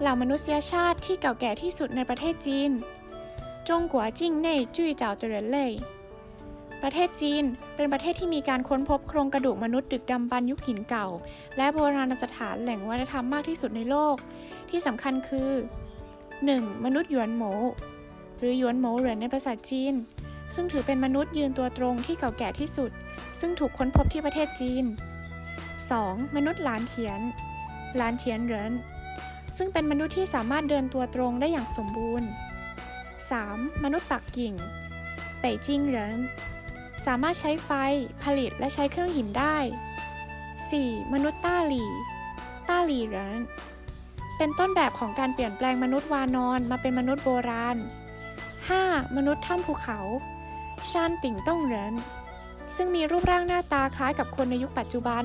เหล่ามนุษยชาติที่เก่าแก่ที่สุดในประเทศจีน จงกัวจิ้งเน่จุ้ยเจ้าเจริญเล่ยประเทศจีนเป็นประเทศที่มีการค้นพบโครงกระดูกมนุษย์ดึกดำบรรยุคหินเก่า และโบราณสถานแหล่งวัฒนธรรมมากที่สุดในโลก ที่สำคัญคือ 1. มนุษย์หยวนโหมหรือหยวนโหมเหรินในภาษาจีน ซึ่งถือเป็นมนุษย์ยืนตัวตรงที่เก่าแก่ที่สุด ซึ่งถูกค้นพบที่ประเทศจีน 2. มนุษย์หลานเทียน หลานเทียนเหริน ซึ่งเป็นมนุษย์ที่สามารถเดินตัวตรงได้อย่างสมบูรณ์ 3. มนุษย์ปักกิ่งเป่ยจิงเหรินสามารถใช้ไฟผลิตและใช้เครื่องหินได้ 4. มนุษย์ต้าหลีต้าหลีเหรินเป็นต้นแบบของการเปลี่ยนแปลงมนุษย์วานอนมาเป็นมนุษย์โบราณ 5. มนุษย์ถ้ำภูเขาชานติ่งต้องเหรินซึ่งมีรูปร่างหน้าตาคล้ายกับคนในยุคปัจจุบัน